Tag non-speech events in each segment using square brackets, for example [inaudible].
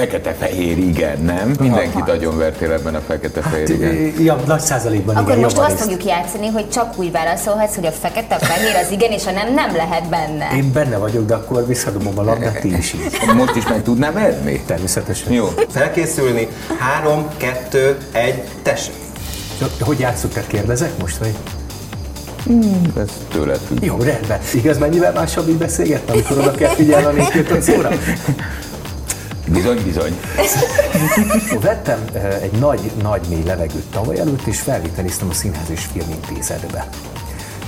Fekete-fehér, igen, nem? Mindenkit nagyon vertél ebben a fekete-fehér, Hát, igen. ja, nagy százalékban Akkor igen, most azt javarészt. fogjuk játszani, hogy csak úgy válaszolhatsz, hogy a fekete-fehér az igen, és a nem nem lehet benne. Én benne vagyok, de akkor visszadobom a labdát, ti is. [laughs] Most is meg tudnám edni? Természetesen. Jó. Felkészülni. Három, kettő, egy, tessék. Hogy játszunk, tehát kérdezek most, vagy? Ez tőle függ. Jó, rendben. Igaz, mennyivel másabb így beszélgettem, amikor oda kell figyelni a négy szóra? Bizony, bizony. [laughs] Vettem eh, egy nagy, nagy mély levegőt tavaly előtt, és felvételiztem a Színház és Filmintézetbe.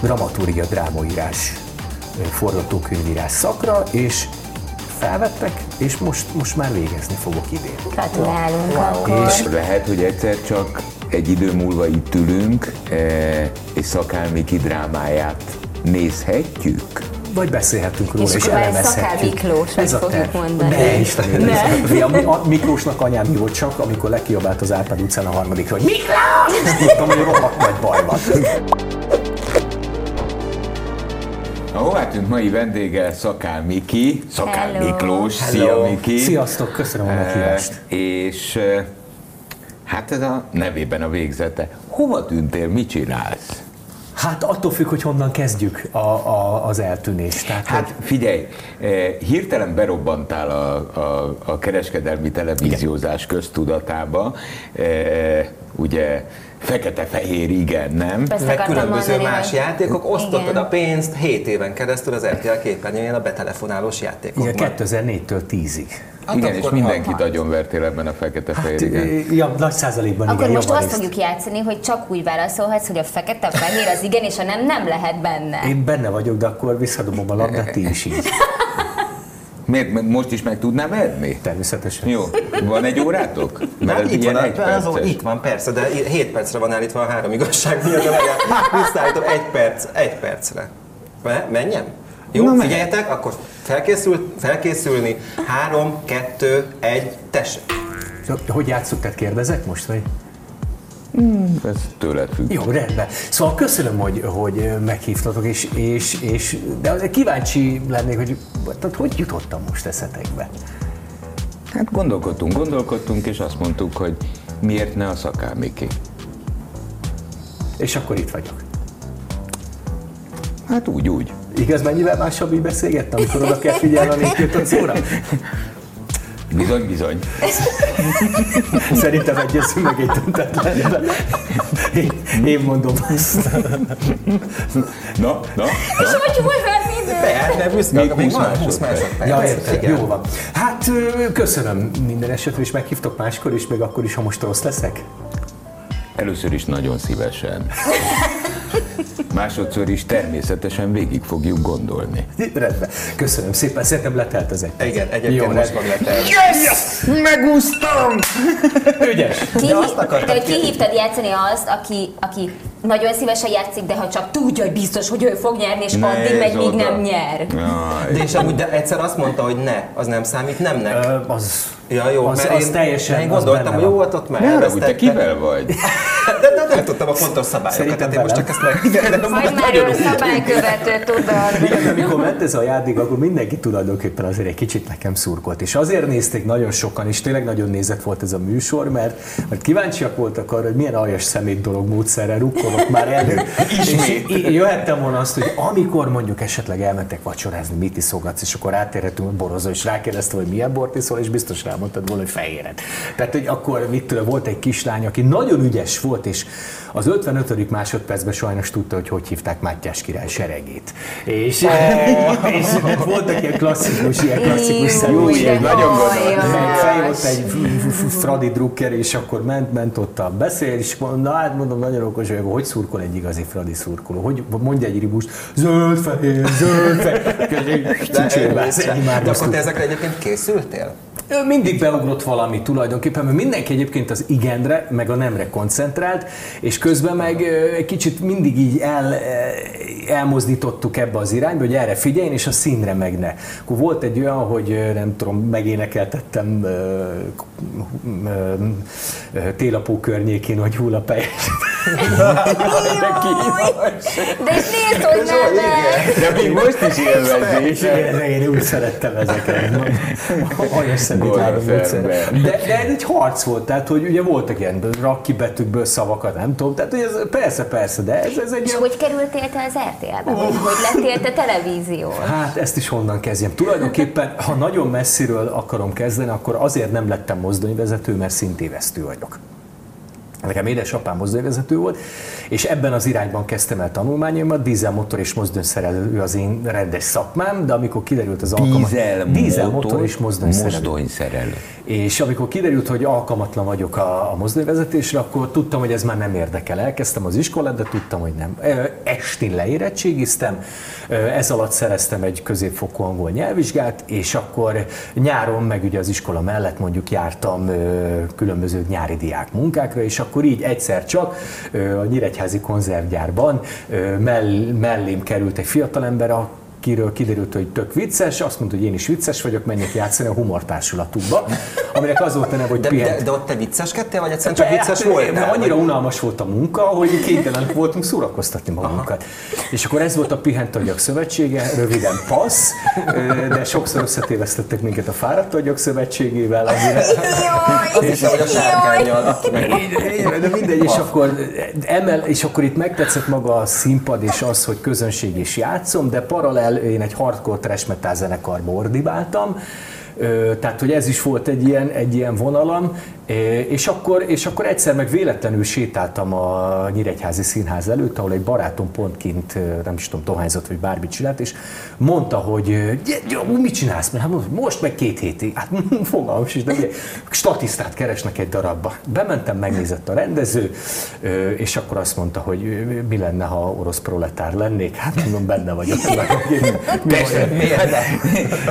Dramaturgia, drámaírás, eh, forgatókönyvírás szakra, és felvettek, és most, most már végezni fogok idén. Gratulálunk akkor. És lehet, hogy egyszer csak egy idő múlva itt ülünk, eh, és Szakál Miki drámáját nézhetjük. Vagy beszélhetünk róla, És és, elemezhetjük. Miklós, Ez a fogjuk terv. mondani. Ne, Istenem, Ne. ne. A, a Miklósnak anyám mi volt csak, amikor lekiabált az Árpád utcán a harmadikra, hogy Miklós! [laughs] Tudtam, hogy rohadt nagy baj van. A hová tűnt mai vendége Szakál Miki, Szakál Hello. Miklós, Hello. szia Miki. Sziasztok, köszönöm a meghívást. És eh, hát ez a nevében a végzete. Hova tűntél, mit csinálsz? Hát attól függ, hogy honnan kezdjük a, a, az eltűnést. Tehát, Hát figyelj, eh, hirtelen berobbantál a, a, a kereskedelmi televíziózás köztudatába, eh, ugye fekete-fehér igen, nem? Ezt Meg különböző mondani, más hogy- játékok, osztottad Igen. a pénzt 7 éven keresztül az RTL képernyőjén a betelefonálós igen, játékokban. 2004-től 10-ig. Hát igen, és mindenkit hat. nagyon vertél ebben a fekete-fehér, Hát, igen. ja, nagy százalékban Akkor igen, most azt javarészt. fogjuk játszani, hogy csak úgy válaszolhatsz, hogy a fekete-fehér az igen, és a nem nem lehet benne. Én benne vagyok, de akkor visszadobom a labdát, ti is így. Miért? Most is meg tudnám edni? Természetesen. Jó, van egy órátok? Mert Hát itt van, egy az, perces. itt van, persze, de 7 percre van állítva a három igazság miatt, de legalább visszaállítom egy perc, egy percre. Me- Menjem? Jó, Na, figyeljetek, akkor felkészül, felkészülni. Három, kettő, egy, tessék. Hogy játszunk, tehát kérdezek most, vagy? Ez tőle függ. Jó, rendben. Szóval köszönöm, hogy, hogy meghívtatok, és, és, és, de kíváncsi lennék, hogy tehát hogy jutottam most eszetekbe. Hát gondolkodtunk, gondolkodtunk, és azt mondtuk, hogy miért ne a Szakál Miki? És akkor itt vagyok. Hát úgy, úgy. Igaz, mennyivel másabb így beszélgettem, amikor oda kell figyelni a négy szóra? Bizony, bizony. Szerintem egyezünk meg egy döntetlenben. Én, én mondom azt. Na, na, És na. hogy hol venni idő? Be, de büszke, Még még 20 van 20 másodperc. Ja, Igen. jó van. Hát köszönöm minden esetre, és meghívtok máskor is, még akkor is, ha most rossz leszek. Először is nagyon szívesen. Másodszor is természetesen végig fogjuk gondolni. Rendben. Köszönöm szépen, szerintem letelt az egy. Igen, egyébként Jó, most meg lett el. Megúsztam! [laughs] Ügyes. Ki, De azt akartam de kihívtad játszani azt, aki, aki nagyon szívesen játszik, de ha csak tudja, hogy biztos, hogy ő fog nyerni, és addig Nézd megy, míg oda. nem nyer. Jaj. De és amúgy de egyszer azt mondta, hogy ne, az nem számít nemnek. Ö, Az, Ja, jó, az, mert az én, teljesen én gondoltam, hogy jó volt ott már Ne te kivel vagy? [laughs] De, de nem tudtam a pontos szabályokat, tehát én most csak ezt meg... [laughs] De, de, ő szabálykövető, tudod. Igen, amikor ment ez a játék, akkor mindenki tulajdonképpen azért egy kicsit nekem szurkolt. És azért nézték nagyon sokan, és tényleg nagyon nézett volt ez a műsor, mert, mert kíváncsiak voltak arra, hogy milyen aljas szemét dolog módszerrel rukkolok már elő. [laughs] Ismét. És jöhettem volna azt, hogy amikor mondjuk esetleg elmentek vacsorázni, mit iszogatsz, és akkor átérhetünk a borozó, és rákérdeztem, hogy milyen bort iszol, és biztos rámondtad volna, hogy fehéret. Tehát, hogy akkor mit tudom, volt egy kislány, aki nagyon ügyes volt, és az 55. másodpercben sajnos tudta, hogy hogy hívták Mátyás király seregét. És, [laughs] és voltak ilyen klasszikus, ilyen klasszikus Jó, de nagyon gondolom. Feljött egy Fradi drukker, és akkor ment, ment ott a beszél, és mondom, na hát mondom, nagyon okos vagyok, hogy szurkol egy igazi Fradi szurkoló? Hogy mondja egy ribust, zöld fehér, zöld fehér, ezt de, akkor te ezekre egyébként készültél? Mindig beugrott valami tulajdonképpen, mert mindenki egyébként az igenre, meg a nemre koncentrált, és közben meg egy kicsit mindig így el, elmozdítottuk ebbe az irányba, hogy erre figyeljen, és a színre meg ne. Akkor volt egy olyan, hogy nem tudom, megénekeltettem télapó környékén, hogy hullapely. De és nézd, hogy nevet! De még most is élvezi. És igen, én úgy szerettem ezeket. Módszer. be. De, de ez egy harc volt, tehát hogy ugye voltak ilyen rakki betűkből szavakat, nem tudom, tehát hogy ez, persze, persze, de ez, ez egy És ilyen hogy kerültél te az RTL-be? Hogy, hogy lettél te televízió? Hát ezt is honnan kezdjem. Tulajdonképpen, ha nagyon messziről akarom kezdeni, akkor azért nem lettem mozdonyvezető, mert szintévesztő vagyok. Nekem édesapám mozdonyvezető volt, és ebben az irányban kezdtem el tanulmányaimat. Dízelmotor és mozdonyszerelő az én rendes szakmám, de amikor kiderült az alkalmat... Dízel, Dízelmotor és mozdonyszerelő. mozdonyszerelő. És amikor kiderült, hogy alkalmatlan vagyok a, a mozdonyvezetésre, akkor tudtam, hogy ez már nem érdekel. Elkezdtem az iskolát, de tudtam, hogy nem. Ö, Estén leérettségiztem, ez alatt szereztem egy középfokú angol nyelvvizsgát, és akkor nyáron, meg ugye az iskola mellett mondjuk jártam különböző nyári diák munkákra, és akkor így egyszer csak a Nyíregyházi konzervgyárban mell, mellém került egy fiatalember, a akiről kiderült, hogy tök vicces, azt mondta, hogy én is vicces vagyok, menjek játszani a humortársulatukba, aminek az volt a neve, hogy De, pihent. de, de ott te vicceskedtél, vagy egyszerűen csak De, vicces hát, voltál? De annyira vagy- unalmas volt a munka, hogy kénytelenek voltunk szórakoztatni magunkat. És akkor ez volt a Pihent Agyak Szövetsége, röviden PASZ, de sokszor összetévesztettek minket a Fáradt Agyak Szövetségével, amire [laughs] hiszem, hogy a de mindegy, és akkor, emel, és akkor itt megtetszett maga a színpad és az, hogy közönség is játszom, de paralel én egy hardcore trash metal zenekarba ordibáltam, tehát, hogy ez is volt egy ilyen, egy ilyen vonalam, és akkor, és akkor egyszer meg véletlenül sétáltam a Nyíregyházi Színház előtt, ahol egy barátom pont kint, nem is tudom, dohányzott, vagy bármit csinált, és mondta, hogy ö, "Gy- gy- mit csinálsz? Hát mondom, most meg két hétig. Hát [laughs] fogalmam is, de ugye, statisztát keresnek egy darabba. Bementem, megnézett a rendező, és akkor azt mondta, hogy mi lenne, ha orosz proletár lennék. Hát mondom, benne vagyok. [laughs] tulajdonképpen. Mi baj?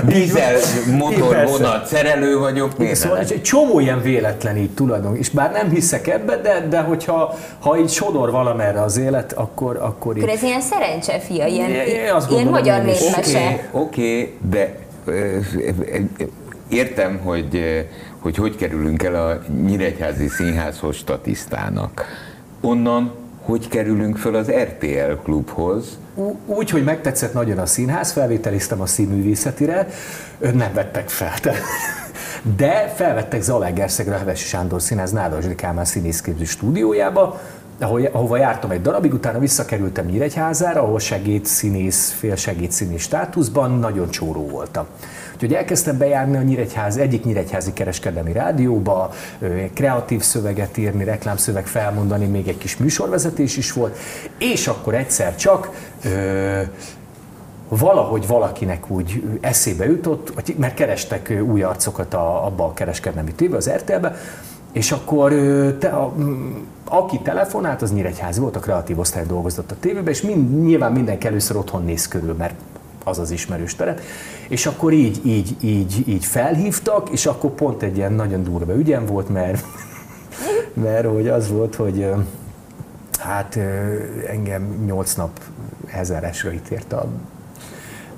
[laughs] Dízel, motor, Persze. vonat, szerelő vagyok. Miért Szóval ne egy, egy csomó ilyen véletlen így tulajdon, és bár nem hiszek ebbe, de, de hogyha ha így sodor valamerre az élet, akkor, akkor így. Akkor ez ilyen szerencse fia, ilyen, ilyen gondolom, magyar népmese. Oké, oké, de értem, hogy, hogy hogy kerülünk el a Nyíregyházi Színházhoz statisztának. Onnan hogy kerülünk föl az RTL klubhoz, Úgy, hogy megtetszett nagyon a színház, felvételiztem a színművészetire, nem vettek fel. [laughs] De, felvettek Zalaegerszegre a Hevesi Sándor Színház Nádasdi Kálmán színészképző stúdiójába, ahol, ahova jártam egy darabig, utána visszakerültem Nyíregyházára, ahol segédszínész, félsegédszínész státuszban, nagyon csóró voltam. Úgyhogy elkezdtem bejárni a Nyíregyház, egyik Nyíregyházi kereskedelmi rádióba, kreatív szöveget írni, reklámszöveg felmondani, még egy kis műsorvezetés is volt, és akkor egyszer csak ö, valahogy valakinek úgy eszébe jutott, mert kerestek új arcokat a, abba a kereskedelmi tévé, az RTL-be, és akkor te, a, aki telefonált, az Nyíregyházi volt, a kreatív osztály dolgozott a tévében, és mind, nyilván mindenki először otthon néz körül, mert az az ismerős terep. És akkor így, így, így, így felhívtak, és akkor pont egy ilyen nagyon durva ügyem volt, mert, [laughs] mert hogy az volt, hogy hát engem nyolc nap ezeresre ítélt a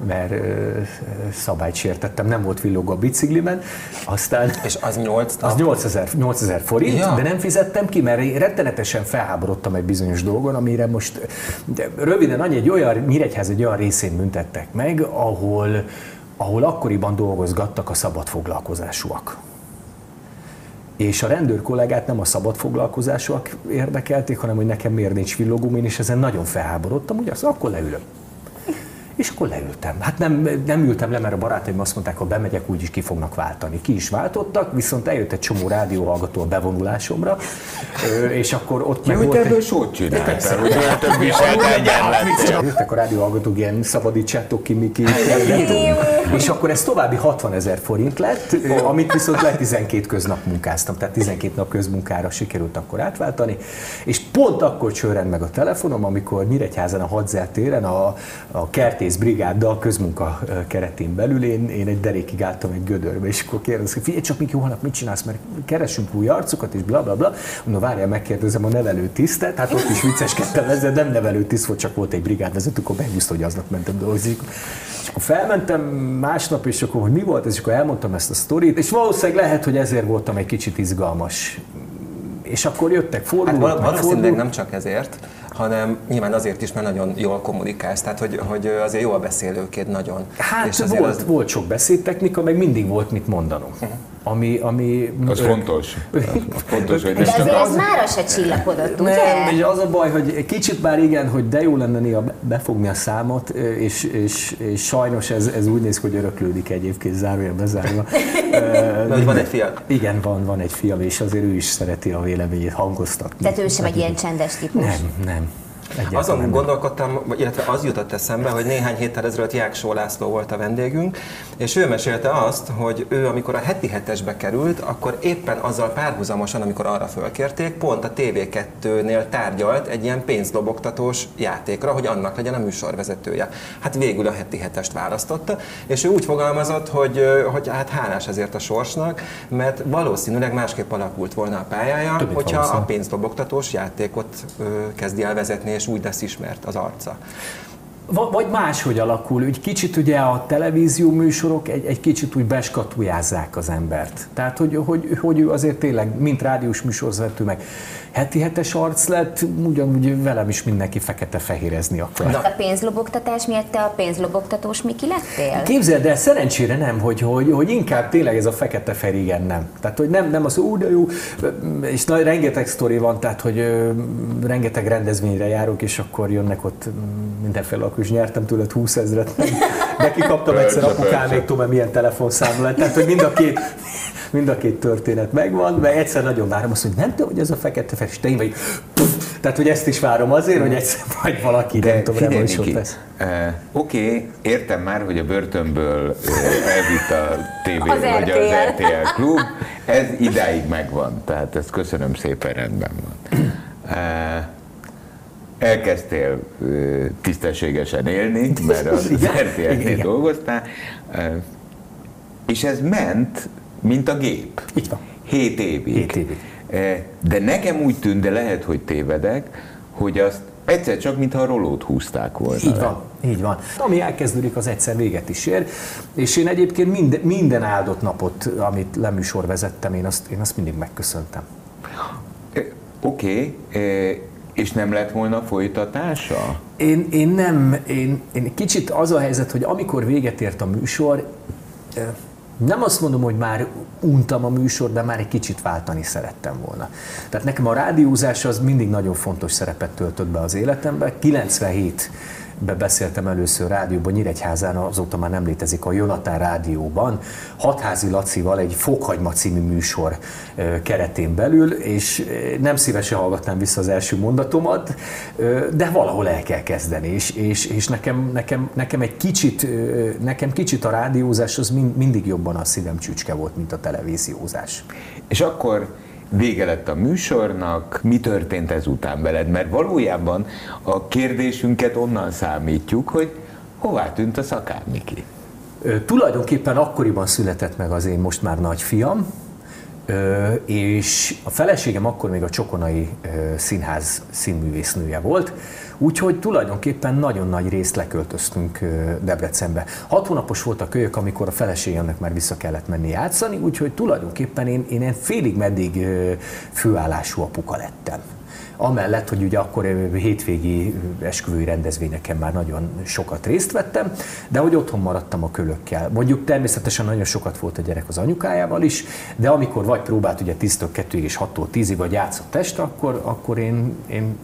mert szabályt sértettem, nem volt villogó a biciklimen, aztán [laughs] És az nyolc az 8000, 8000 forint, Ja. de nem fizettem ki, mert én rettenetesen felháborodtam egy bizonyos dolgon, amire most de röviden annyi, egy olyan, Nyíregyház egy olyan részén büntettek meg, ahol, ahol akkoriban dolgozgattak a szabadfoglalkozásúak. És a rendőr kollégát nem a szabad foglalkozásúak érdekelték, hanem hogy nekem miért nincs villogóm, én is ezen nagyon felháborodtam, ugye azt akkor leülök. És akkor leültem. Hát nem, nem ültem le, mert a barátaim azt mondták, ha bemegyek, úgyis ki fognak váltani. Ki is váltottak, viszont eljött egy csomó rádióhallgató a bevonulásomra, és akkor ott meg Jó, volt ebből egy... sót csináltál, hogy olyan több egyenlet. Jöttek a rádióhallgatók ilyen szabadítsátok ki, Miki. És akkor ez további 60 ezer forint lett, ö, amit viszont le 12 köznap munkáztam, tehát 12 nap közmunkára sikerült akkor átváltani. És pont akkor csörrend meg a telefonom, amikor Nyíregyházan a Hadzel téren a, a kertész brigáddal közmunka keretén belül én, én egy derékig álltam egy gödörbe, és akkor kérdezik, figyelj csak Miki, holnap mit csinálsz, mert keresünk új arcokat, és bla bla bla. Mondom, várjál, megkérdezem a nevelő tisztet, hát ott is vicceskedtem ezzel, nem nevelő tiszt volt, csak volt egy brigádvezető, akkor megúszta, hogy aznap mentem dolgozni. És akkor felmentem másnap, és akkor, hogy mi volt ez, és akkor elmondtam ezt a sztorit, és valószínűleg lehet, hogy ezért voltam egy kicsit izgalmas és akkor jöttek Hát fordulók, meg valószínűleg fordulók. nem csak ezért, hanem nyilván azért is, mert nagyon jól kommunikálsz, tehát hogy, hogy azért jó a beszélőkéd nagyon. Hát és azért volt, volt sok beszédtechnika, meg mindig volt mit mondanunk. Ami, ami Az ö, fontos. [laughs] Az fontos, hogy De nem csak ez mára se csillapodott, ugye? Nem, és az a baj, hogy kicsit már igen, hogy de jó lenne néha befogni a számot, és, és, és sajnos ez, ez úgy néz ki, hogy öröklődik egyébként zárójel bezárva. [laughs] De hogy van egy fia. Igen, van, van egy fiam, és azért ő is szereti a véleményét hangoztatni. Tehát ő sem egy ilyen csendes típus. Nem, nem. Egyáltalán Azon nem. gondolkodtam, illetve az jutott eszembe, hogy néhány héttel ezelőtt Jáksó László volt a vendégünk, és ő mesélte azt, hogy ő amikor a heti hetesbe került, akkor éppen azzal párhuzamosan, amikor arra fölkérték, pont a TV2-nél tárgyalt egy ilyen pénzdobogtatós játékra, hogy annak legyen a műsorvezetője. Hát végül a heti hetest választotta, és ő úgy fogalmazott, hogy, hogy hát hálás ezért a sorsnak, mert valószínűleg másképp alakult volna a pályája, Több mint hogyha a valószínű. pénzdobogtatós játékot ö, kezdi el vezetni, és úgy lesz ismert az arca. Va- Vagy máshogy alakul, egy kicsit ugye a televízió műsorok egy, egy kicsit úgy beskatujázzák az embert. Tehát, hogy, hogy, hogy ő azért tényleg, mint rádiós műsorvezető, meg heti hetes arc lett, ugyanúgy velem is mindenki fekete-fehérezni akar. A pénzlobogtatás miatt te a pénzlobogtatós Miki lettél? Képzeld el, szerencsére nem, hogy, hogy, hogy inkább tényleg ez a fekete fel, igen, nem. Tehát, hogy nem, nem az, ú, de jó, és nagy, rengeteg sztori van, tehát, hogy ö, rengeteg rendezvényre járok, és akkor jönnek ott mindenféle, akkor is nyertem tőled 20 ezret, de kikaptam egyszer Persze, apukáméktól, mert milyen telefonszám lett, tehát, hogy mind a két mind a két történet megvan, mert egyszer nagyon várom azt, hogy nem tudom, hogy ez a fekete te én vagy, Puff! tehát, hogy ezt is várom azért, hogy egyszer majd valaki, nem tudom, figyelj, revanszot Niki, lesz. eh, Oké, értem már, hogy a börtönből eh, elvitt a TV Az vagy az RTL. RTL klub, ez idáig megvan, tehát ezt köszönöm szépen, rendben van. Eh, Elkezdtél tisztességesen élni, mert az [laughs] RTL-nél dolgoztál, és ez ment, mint a gép. Így van. Hét évig. Hét évig. De nekem úgy tűnt, de lehet, hogy tévedek, hogy azt egyszer csak, mintha a rolót húzták volna. Így van, így van. Ami elkezdődik, az egyszer véget is ér, és én egyébként minden, minden áldott napot, amit leműsor vezettem, én azt, én azt mindig megköszöntem. Oké, okay, és nem lett volna folytatása? Én, én nem, én, én kicsit az a helyzet, hogy amikor véget ért a műsor, nem azt mondom, hogy már untam a műsor, de már egy kicsit váltani szerettem volna. Tehát nekem a rádiózás az mindig nagyon fontos szerepet töltött be az életembe. 97 be beszéltem először rádióban, Nyíregyházán, azóta már nem létezik a Jonatán rádióban, Hatházi Lacival egy Fokhagyma című műsor keretén belül, és nem szívesen hallgatnám vissza az első mondatomat, de valahol el kell kezdeni, és, és, és nekem, nekem, nekem egy kicsit, nekem kicsit a rádiózás az mind, mindig jobban a szívem csücske volt, mint a televíziózás. És akkor vége lett a műsornak, mi történt ezután veled? Mert valójában a kérdésünket onnan számítjuk, hogy hová tűnt a szakármiki? Ö, Tulajdonképpen akkoriban született meg az én most már nagyfiam, és a feleségem akkor még a Csokonai Színház színművésznője volt, úgyhogy tulajdonképpen nagyon nagy részt leköltöztünk Debrecenbe. Hat hónapos volt a kölyök, amikor a feleségemnek már vissza kellett menni játszani, úgyhogy tulajdonképpen én, én félig meddig főállású apuka lettem. Amellett, hogy ugye akkor hétvégi esküvői rendezvényeken már nagyon sokat részt vettem, de hogy otthon maradtam a kölökkel. Mondjuk természetesen nagyon sokat volt a gyerek az anyukájával is, de amikor vagy próbált ugye 10-től 2 és 6-tól 10-ig, vagy játszott este, akkor, akkor én, én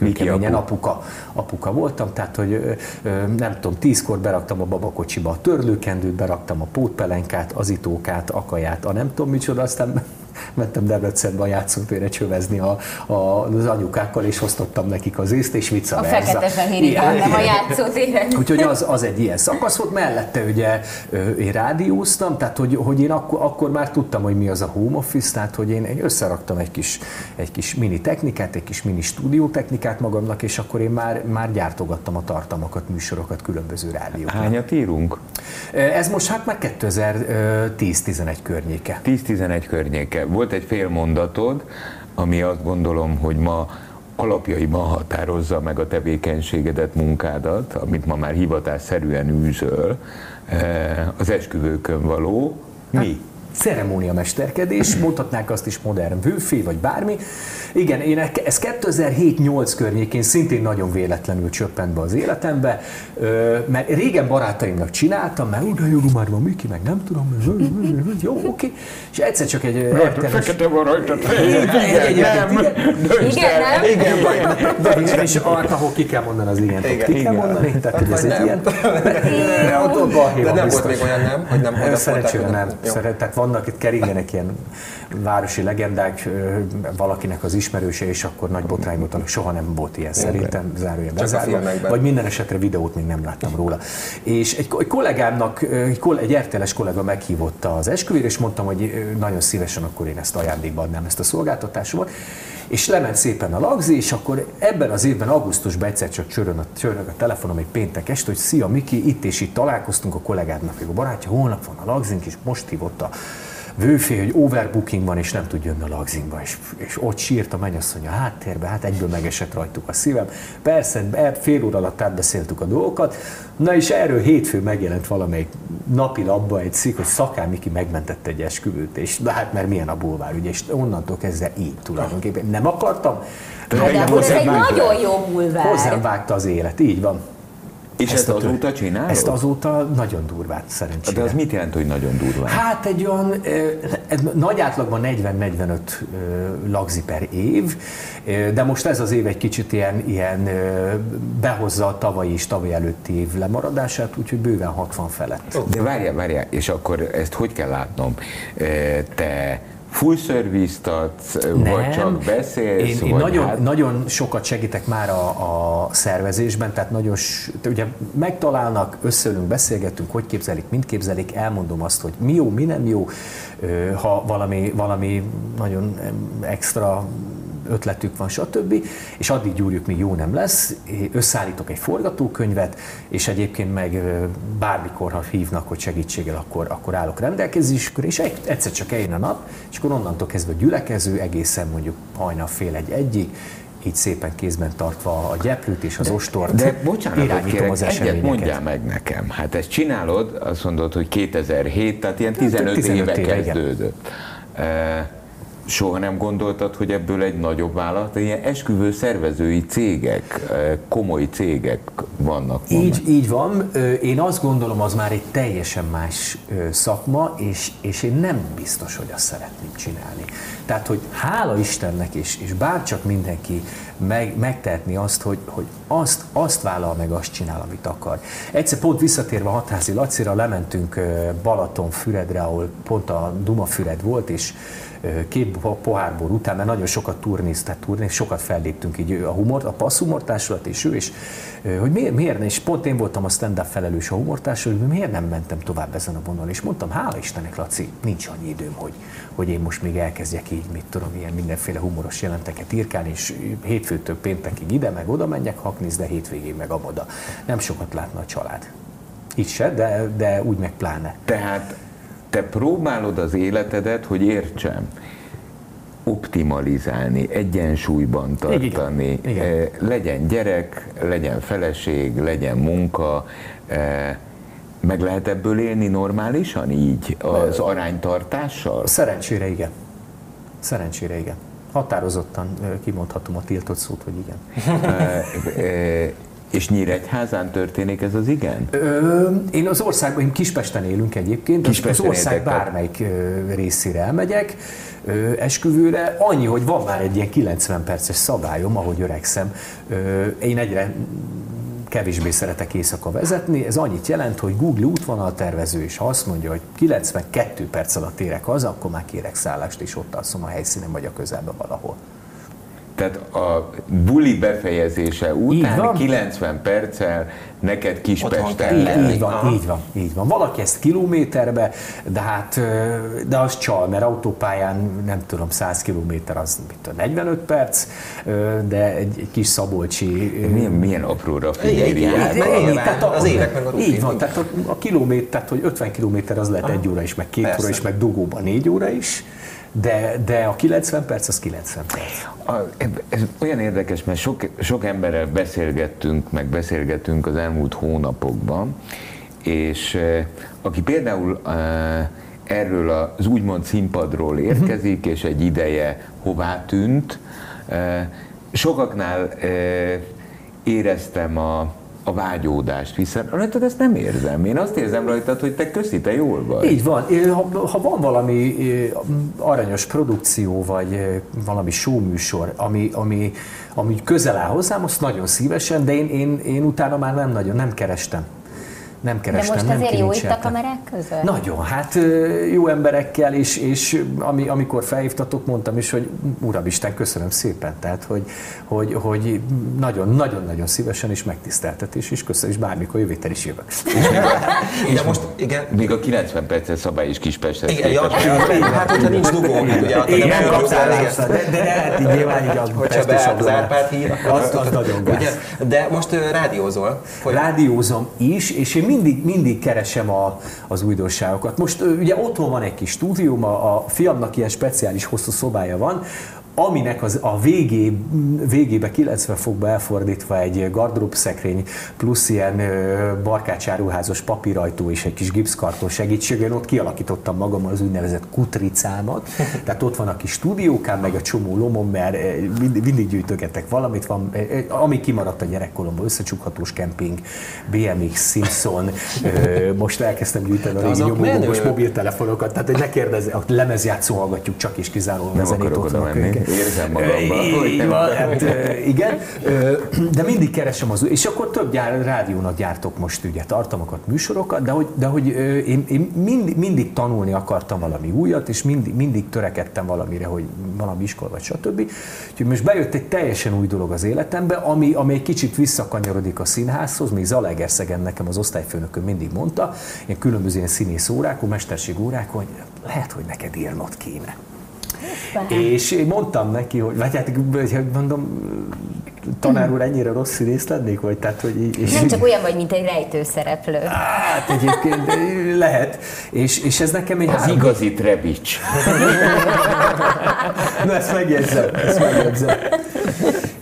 kőkeményen apu? apuka, apuka voltam, tehát hogy nem tudom, tízkor beraktam a babakocsiba a törlőkendőt, beraktam a pótpelenkát, az itókát, akaját, a nem tudom micsoda, aztán mentem Debrecenbe a játszótérre csövezni a, a, az anyukákkal, és osztottam nekik az észt, és vice A fekete-fehér a játszótéren. Úgyhogy az, az egy ilyen szakasz volt, mellette ugye én rádióztam, tehát hogy, hogy én akkor, akkor már tudtam, hogy mi az a home office, tehát hogy én, én összeraktam egy kis, egy kis mini technikát, egy kis mini stúdiótechnikát magamnak, és akkor én már, már gyártogattam a tartalmakat, műsorokat különböző rádióknak. Hányat írunk? Ez most hát már 2010-11 környéke. 10-11 környéke. Volt egy fél mondatod, ami azt gondolom, hogy ma alapjaiban határozza meg a tevékenységedet, munkádat, amit ma már hivatásszerűen űzöl, Eh, az esküvőkön való mi? Ceremóniamesterkedés, mondhatnák azt is modern vőfé, vagy bármi. Igen, én e- ez 2007-8 környékén szintén nagyon véletlenül csöppent be az életembe, mert régen barátaimnak csináltam, mert oda jó, már van Miki, meg nem tudom, jó, oké. És egyszer csak egy Rajta fekete van rajta, Igen, nem, igen. nem? igen, igen, és arra, ahol ki kell mondani, az igen, Igen, ki kell igen. mondani, tehát hogy ez egy nem. ilyen. De nem volt még olyan, nem? Hogy nem oda Szerencsére voltál, nem. Vannak itt keringenek ilyen városi legendák, valakinek az ismerőse, és akkor nagy botrányba tanul. Soha nem volt ilyen szerintem, zárója bezárva. Vagy minden esetre videót még nem láttam róla. És egy, egy kollégámnak, egy, egy RTL-es kollega meghívott az esküvőre, és mondtam, hogy nagyon szívesen akkor én ezt ajándékba adnám, ezt a szolgáltatásomat. És lement szépen a lagzi, és akkor ebben az évben, augusztusban egyszer csak csörög a, csörög a telefonom egy péntek este, hogy szia Miki, itt és itt találkoztunk a kollégádnak, a barátja, holnap van a lagzink, és most hívott a vőfé, hogy overbooking van, és nem tud jönni a lagzinkba, és, és ott sírt a mennyasszony a háttérbe, hát egyből megesett rajtuk a szívem. Persze, e- fél óra alatt átbeszéltük a dolgokat, na és erről hétfő megjelent valamelyik napi labba egy cikk, hogy Szakán Miki megmentette egy esküvőt, és de hát mert milyen a bulvár, ugye, és onnantól kezdve így tulajdonképpen. Nem akartam, de akkor ez egy nagyon jó bulvár. hozzám vágta az élet, így van. És ezt tör- azóta csinálod? Ezt azóta nagyon durván szerencsére. De az mit jelent, hogy nagyon durván? Hát egy olyan, ez nagy átlagban 40-45 ö, lagzi per év, de most ez az év egy kicsit ilyen, ilyen behozza a tavalyi és tavaly előtti év lemaradását, úgyhogy bőven 60 felett. De várjál, várjál, és akkor ezt hogy kell látnom? Te full service adsz, vagy csak beszélsz, én, én vagy nagyon, hát... nagyon sokat segítek már a, a szervezésben, tehát nagyon, ugye megtalálnak, összeülünk, beszélgetünk, hogy képzelik, mint képzelik, elmondom azt, hogy mi jó, mi nem jó, ha valami, valami nagyon extra ötletük van, stb. És addig gyúrjuk, míg jó nem lesz. Összeállítok egy forgatókönyvet, és egyébként meg bármikor, ha hívnak, hogy segítséggel, akkor, akkor állok rendelkezésükre, és egy- egyszer csak eljön a nap, és akkor onnantól kezdve gyülekező, egészen mondjuk hajnal fél egy egyig, így szépen kézben tartva a gyeplőt és az ostort, De bocsánat, irányítom kérek, az egyet mondjál meg nekem. Hát ezt csinálod, azt mondod, hogy 2007, tehát ilyen 15, 15 éve éve, igen. kezdődött. E, soha nem gondoltad, hogy ebből egy nagyobb vállalat, ilyen esküvő szervezői cégek, komoly cégek vannak Így, így van. Én azt gondolom, az már egy teljesen más szakma, és, és én nem biztos, hogy azt szeretném csinálni. Tehát, hogy hála Istennek, és, és bárcsak mindenki meg, megtehetni azt, hogy, hogy azt, azt vállal meg, azt csinál, amit akar. Egyszer pont visszatérve a Hatházi Lacira, lementünk Balatonfüredre, ahol pont a Dumafüred volt, és két po- pohár bor után, mert nagyon sokat turnézt, tehát turnéz, sokat felléptünk így a humor, a passz humortársulat és ő, és hogy miért, miért és pont én voltam a stand-up felelős a humortársulat, hogy miért nem mentem tovább ezen a vonalon, és mondtam, hála Istennek, Laci, nincs annyi időm, hogy, hogy én most még elkezdjek így, mit tudom, ilyen mindenféle humoros jelenteket írkálni, és hétfőtől péntekig ide, meg oda menjek hakniz, de hétvégén meg amoda. Nem sokat látna a család. Így se, de, de úgy meg pláne. Tehát te próbálod az életedet, hogy értsem, optimalizálni, egyensúlyban tartani, Igen. Igen. eh, legyen gyerek, legyen feleség, legyen munka, eh, meg lehet ebből élni normálisan így, az aránytartással? Szerencsére igen. Szerencsére igen. Határozottan ö, kimondhatom a tiltott szót, hogy igen. És Nyíregyházán történik ez az igen? Ö, én az országban, én Kispesten élünk egyébként, az, az Kispesten ország tehát- bármelyik részére elmegyek ö, esküvőre. Annyi, hogy van már egy ilyen 90 perces szabályom, ahogy öregszem. Ö, én egyre kevésbé szeretek éjszaka vezetni, ez annyit jelent, hogy Google útvonal tervező, és ha azt mondja, hogy 92 perc alatt érek haza, akkor már kérek szállást, és ott alszom a helyszínen, vagy a közelben valahol. Tehát a buli befejezése után van. 90 perccel neked Kispesten Így, lenni. így van, Aha. így van, így van. Valaki ezt kilométerbe, de hát, de az csal, mert autópályán nem tudom, 100 kilométer az mit tudom, 45 perc, de egy, egy kis szabolcsi... Milyen, milyen apróra figyelj az évek meg a rutin. Így van, tehát a, a kilométer, tehát hogy 50 kilométer az lehet egy óra is, meg két Persze. óra is, meg dugóban négy óra is, de, de a 90 perc az 90 perc. A, ez olyan érdekes, mert sok, sok emberrel beszélgettünk, meg beszélgetünk az elmúlt hónapokban, és aki például erről az úgymond színpadról érkezik, és egy ideje hová tűnt. Sokaknál éreztem a, a vágyódást, hiszen rajtad ezt nem érzem. Én azt érzem rajtad, hogy te köszi, te jól vagy. Így van. Ha, ha van valami aranyos produkció, vagy valami showműsor, ami, ami, ami közel áll hozzám, azt nagyon szívesen, de én, én, én utána már nem nagyon, nem kerestem. Nem De kerestem, most nem azért jó itt a kamerák között? Nagyon, hát jó emberekkel, és, és ami, amikor felhívtatok, mondtam is, hogy Uramisten, köszönöm szépen, tehát, hogy, hogy, hogy nagyon-nagyon-nagyon szívesen és megtiszteltetés, és köszönöm, és bármikor jövő is jövök. [laughs] De most, igen, Még a 90 perces szabály is Kispesthez igen, ja, hát hogyha nincs dugó, ugye, akkor Igen, nem kaptál igen. rá, de, de lehet így nyilván így az Hogyha beállt az. Árpád hír, az, az nagyon gáz. De most rádiózol. Rádiózom is, és én mindig, mindig keresem a, az újdonságokat. Most ugye otthon van egy kis stúdióm, a, a fiamnak ilyen speciális hosszú szobája van, aminek az, a végé, végébe 90 fokba elfordítva egy gardróbszekrény plusz ilyen ö, barkácsáruházas papírajtó és egy kis gipszkarton segítségén ott kialakítottam magammal az úgynevezett kutricámat. [laughs] Tehát ott van a kis stúdiókám, meg a csomó lomom, mert mindig, gyűjtögetek valamit, van, ami kimaradt a gyerekkoromban, összecsukhatós kemping, BMX, Simpson, most elkezdtem gyűjteni a régi nyomógombos mobiltelefonokat, tehát ne kérdezz, a lemezjátszó hallgatjuk csak és kizárólag a zenét ott Érzem magamban, hogy van, hát, igen, de mindig keresem az és akkor több gyár, rádiónak gyártok most ugye tartalmakat, műsorokat, de hogy, de hogy én, én mindig, mindig tanulni akartam valami újat, és mindig, mindig törekedtem valamire, hogy valami iskola vagy stb. Úgyhogy most bejött egy teljesen új dolog az életembe, ami, ami egy kicsit visszakanyarodik a színházhoz, még Zalaegerszegen nekem az osztályfőnököm mindig mondta, ilyen különböző ilyen színész órákon, mesterség órákon, hogy lehet, hogy neked írnod kéne. És én mondtam neki, hogy vagy hát hogy mondom, tanár úr, ennyire rossz színész lennék, vagy tehát, hogy és Nem csak olyan vagy, mint egy rejtőszereplő. Hát egyébként lehet, és, és ez nekem egy Az három- igazi Trebics. [laughs] Na ezt megjegyzem, ezt megjegyzem.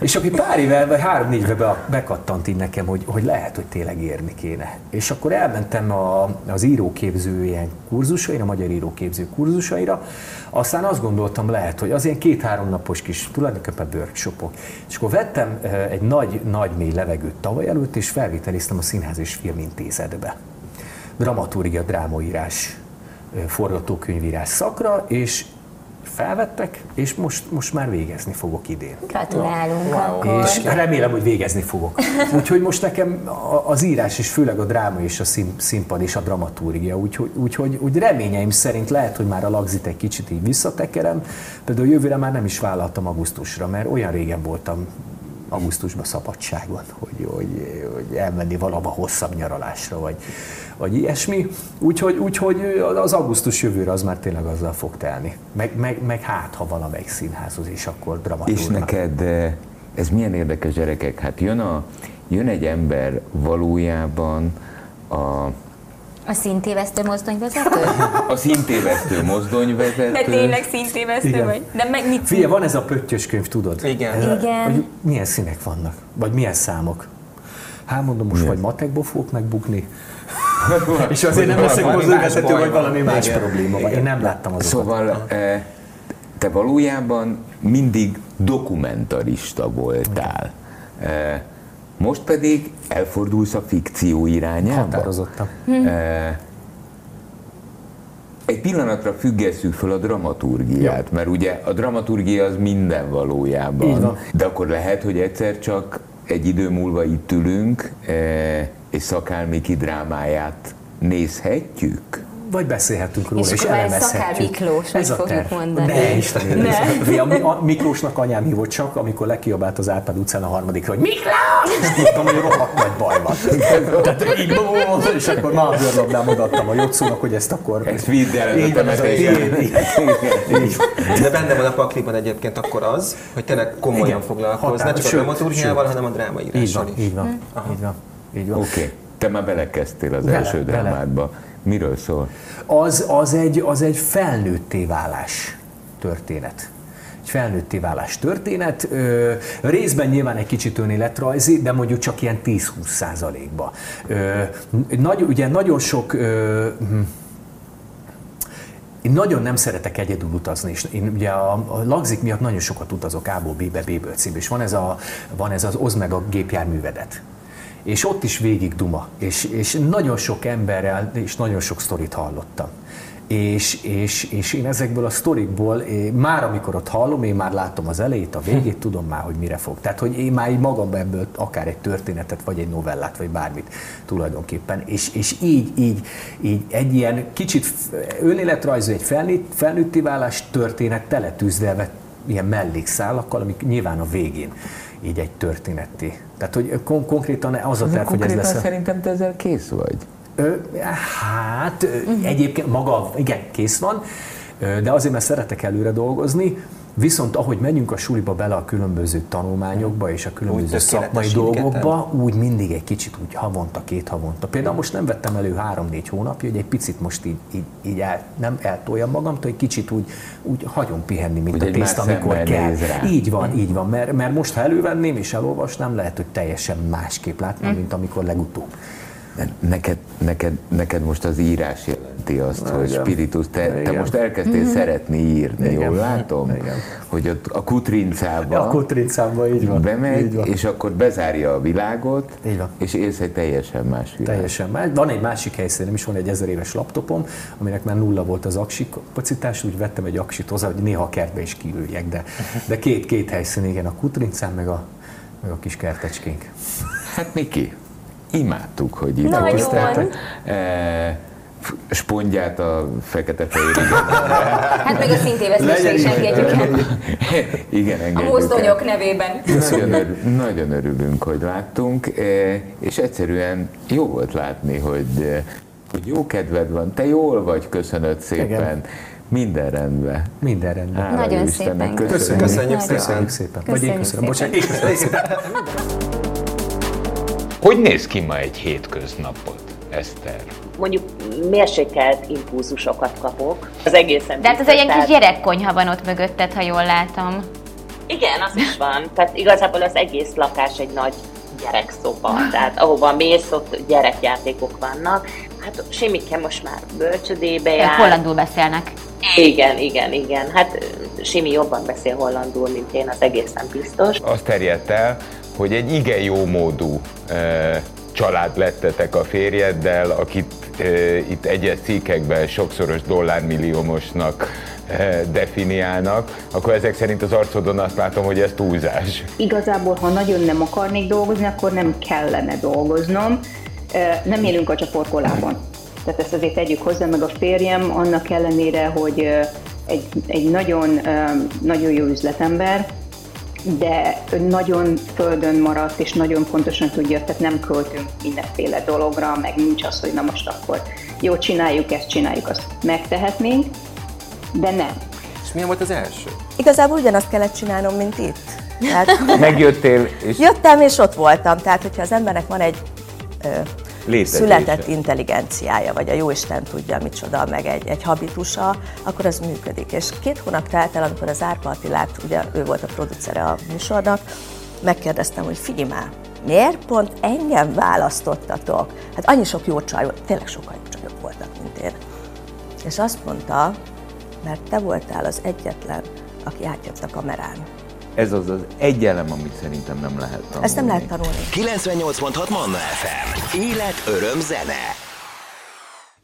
És aki pár éve, vagy három-négy éve be- bekattant így nekem, hogy, hogy lehet, hogy tényleg érni kéne. És akkor elmentem a, az íróképző ilyen kurzusaira, a magyar íróképző kurzusaira, aztán azt gondoltam lehet, hogy az ilyen két-három napos kis tulajdonképpen workshopok. És akkor vettem eh, egy nagy, nagy mély levegőt tavaly előtt, és felvételiztem a Színház és Filmintézetbe. Dramaturgia, drámaírás, eh, forgatókönyvírás szakra, és felvettek, és most, most már végezni fogok idén. Gratulálunk akkor. És remélem, hogy végezni fogok. [laughs] Úgyhogy most nekem az írás is, főleg a dráma és a szín, színpad és a dramaturgia, úgyhogy, úgyhogy úgy reményeim szerint lehet, hogy már a lagzit egy kicsit így visszatekerem. Például jövőre már nem is vállaltam augusztusra, mert olyan régen voltam augusztusban szabadságon, hogy, hogy, hogy elmenni valahova hosszabb nyaralásra, vagy, vagy ilyesmi. Úgyhogy, úgyhogy az augusztus jövőre az már tényleg azzal fog telni. Meg, meg, meg hát, ha valamelyik színházhoz, és akkor dramaturgia. És neked eh, ez milyen érdekes gyerekek? Hát jön, a, jön egy ember valójában a, A szintévesztő mozdonyvezető? a szintévesztő mozdonyvezető. De tényleg szintévesztő Igen. vagy? De meg mit Figyelj, van ez a pöttyös könyv, tudod? Igen. Ez a- Igen. Hogy milyen színek vannak, vagy milyen számok. Hát mondom, most vagy matekból fogok megbukni, [laughs] és azért nem leszek mozdonyvezető, vagy valami más Igen. probléma van. Én nem láttam azokat. Szóval eh, te valójában mindig dokumentarista voltál. Eh, Most pedig elfordulsz a fikció irányába. Határozottan. Egy pillanatra függesszük föl a dramaturgiát, mert ugye a dramaturgia az minden valójában. De akkor lehet, hogy egyszer csak egy idő múlva itt ülünk, és Szakálmiki drámáját nézhetjük. Vagy beszélhetünk róla, És és, elemezhetjük. Szakál Miklós, Ez a fogjuk terv. mondani. Ne, Istenem, Ne. ne. A, a Miklósnak anyám hívott csak, amikor lekiabált az Árpád utcán a harmadikra, hogy Miklós! És tudtam, hogy rohadt nagy baj van. [laughs] Tehát így, és akkor már bőrlabdám odaadtam a jocónak, hogy ezt akkor... Ezt vidd el Így ez a-. De benne van a pakliban egyébként akkor az, hogy tényleg komolyan Igen. foglalkozz, ne Határ- csak a dramaturgiával, hanem a drámaírással is. így van, így van. Így van. Oké, okay. te már belekezdtél az Bele, első bele. Miről szól? az, az, egy, az egy felnőtté válás történet. Egy felnőtté válás történet. Ö, részben nyilván egy kicsit önéletrajzi, de mondjuk csak ilyen 10-20 százalékba. Nagy, ugye nagyon sok ö, hm, én nagyon nem szeretek egyedül utazni, és én ugye a, a lagzik miatt nagyon sokat utazok A-ból B-be, B-ből C-be, és van ez, a, van ez az oszd meg a gépjárművedet. És ott is végig duma, és, és nagyon sok emberrel, és nagyon sok sztorit hallottam. És, és, és én ezekből a sztorikból, én, már amikor ott hallom, én már látom az elejét, a végét, tudom már, hogy mire fog. Tehát, hogy én már így magamban ebből akár egy történetet, vagy egy novellát, vagy bármit tulajdonképpen. És, és így, így, így egy ilyen kicsit önéletrajzó, egy felnőtt, felnőtti válás történet teletűzdelve ilyen mellékszálakkal, amik nyilván a végén így egy történeti. Tehát, hogy kon- konkrétan az a terv, hogy ez lesz. A... szerintem te ezzel kész vagy. Ö, hát uh-huh. egyébként maga, igen, kész van, de azért, mert szeretek előre dolgozni, Viszont ahogy megyünk a suliba bele a különböző tanulmányokba és a különböző szakmai dolgokba, úgy mindig egy kicsit úgy havonta, két havonta. Például most nem vettem elő három-négy hónapja, hogy egy picit most így, így, így el, nem eltoljam magamtól, egy kicsit úgy, úgy hagyom pihenni, mint úgy a tészta, amikor kell. Rá. Így van, így van, mert, mert most ha elővenném és elolvasnám, lehet, hogy teljesen másképp látnám, mm. mint amikor legutóbb. Neked, neked, neked most az írás jelenti azt, Igen. hogy spiritus, te, te most elkezdtél mm-hmm. szeretni írni, Igen. jól látom? Igen. Hogy a, a kutrincába, a kutrincába így van. bemegy, így van. és akkor bezárja a világot, így van. és élsz egy teljesen más világ. Teljesen más. Van egy másik helyszínem is, van egy ezer éves laptopom, aminek már nulla volt az aksi kapacitás, úgy vettem egy aksit hozzá, hogy néha a kertbe is kiüljek, de, de két, két helyszín, igen, a kutrincám, meg a, meg a kis kertecskénk. Hát Miki, imádtuk, hogy ide hoztál. E, spondját a fekete-fehér Hát meg a szintévesztésre is engedjük el. Igen, engedjük A mozdonyok nevében. Nagyon, örül, nagyon örülünk, hogy láttunk, e, és egyszerűen jó volt látni, hogy, e, hogy jó kedved van, te jól vagy, köszönöd szépen. Igen. Minden rendben. Minden rendben. Hála Nagyon Istennek. szépen. Köszönjük, köszönjük, köszönjük szépen. Vagy én köszönöm. Bocsánat, én köszönöm szépen. Hogy néz ki ma egy hétköznapot, Eszter? Mondjuk mérsékelt impulzusokat kapok. Az egészen De hát az egy ilyen kis gyerekkonyha van ott mögötted, ha jól látom. Igen, az is [laughs] van. Tehát igazából az egész lakás egy nagy gyerekszoba. Tehát ahova mész, ott gyerekjátékok vannak. Hát Simike most már bölcsödébe jár. Hollandul beszélnek. Igen, igen, igen. Hát Simi jobban beszél hollandul, mint én, az egészen biztos. Azt terjedt el, hogy egy igen jó módú e, család lettetek a férjeddel, akit itt egyes cikkekben sokszoros dollármilliómosnak definiálnak, akkor ezek szerint az arcodon azt látom, hogy ez túlzás. Igazából, ha nagyon nem akarnék dolgozni, akkor nem kellene dolgoznom. Nem élünk a csaporkolában. Tehát ezt azért tegyük hozzá, meg a férjem annak ellenére, hogy egy, egy nagyon, nagyon jó üzletember, de nagyon földön maradt, és nagyon pontosan tudja, tehát nem költünk mindenféle dologra, meg nincs az, hogy na most akkor jó, csináljuk ezt, csináljuk azt. Megtehetnénk, de nem. És milyen volt az első? Igazából ugyanazt kellett csinálnom, mint itt. Tehát, Megjöttél és... Jöttem, és ott voltam. Tehát, hogyha az embernek van egy ö, született intelligenciája, vagy a Jóisten tudja micsoda, meg egy, egy habitusa, akkor az működik. És két hónap telt el, amikor az Árpa Attilát, ugye ő volt a producere a műsornak, megkérdeztem, hogy figyelj már, miért pont engem választottatok? Hát annyi sok jó csaj, tényleg sokkal jó csajok voltak, mint én. És azt mondta, mert te voltál az egyetlen, aki átjött a kamerán. Ez az az egy elem, amit szerintem nem lehet tanulni. Ezt nem lehet tanulni. 98.6 Manna FM. Élet, öröm, zene.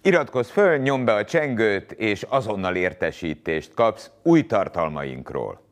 Iratkozz föl, nyomd be a csengőt, és azonnal értesítést kapsz új tartalmainkról.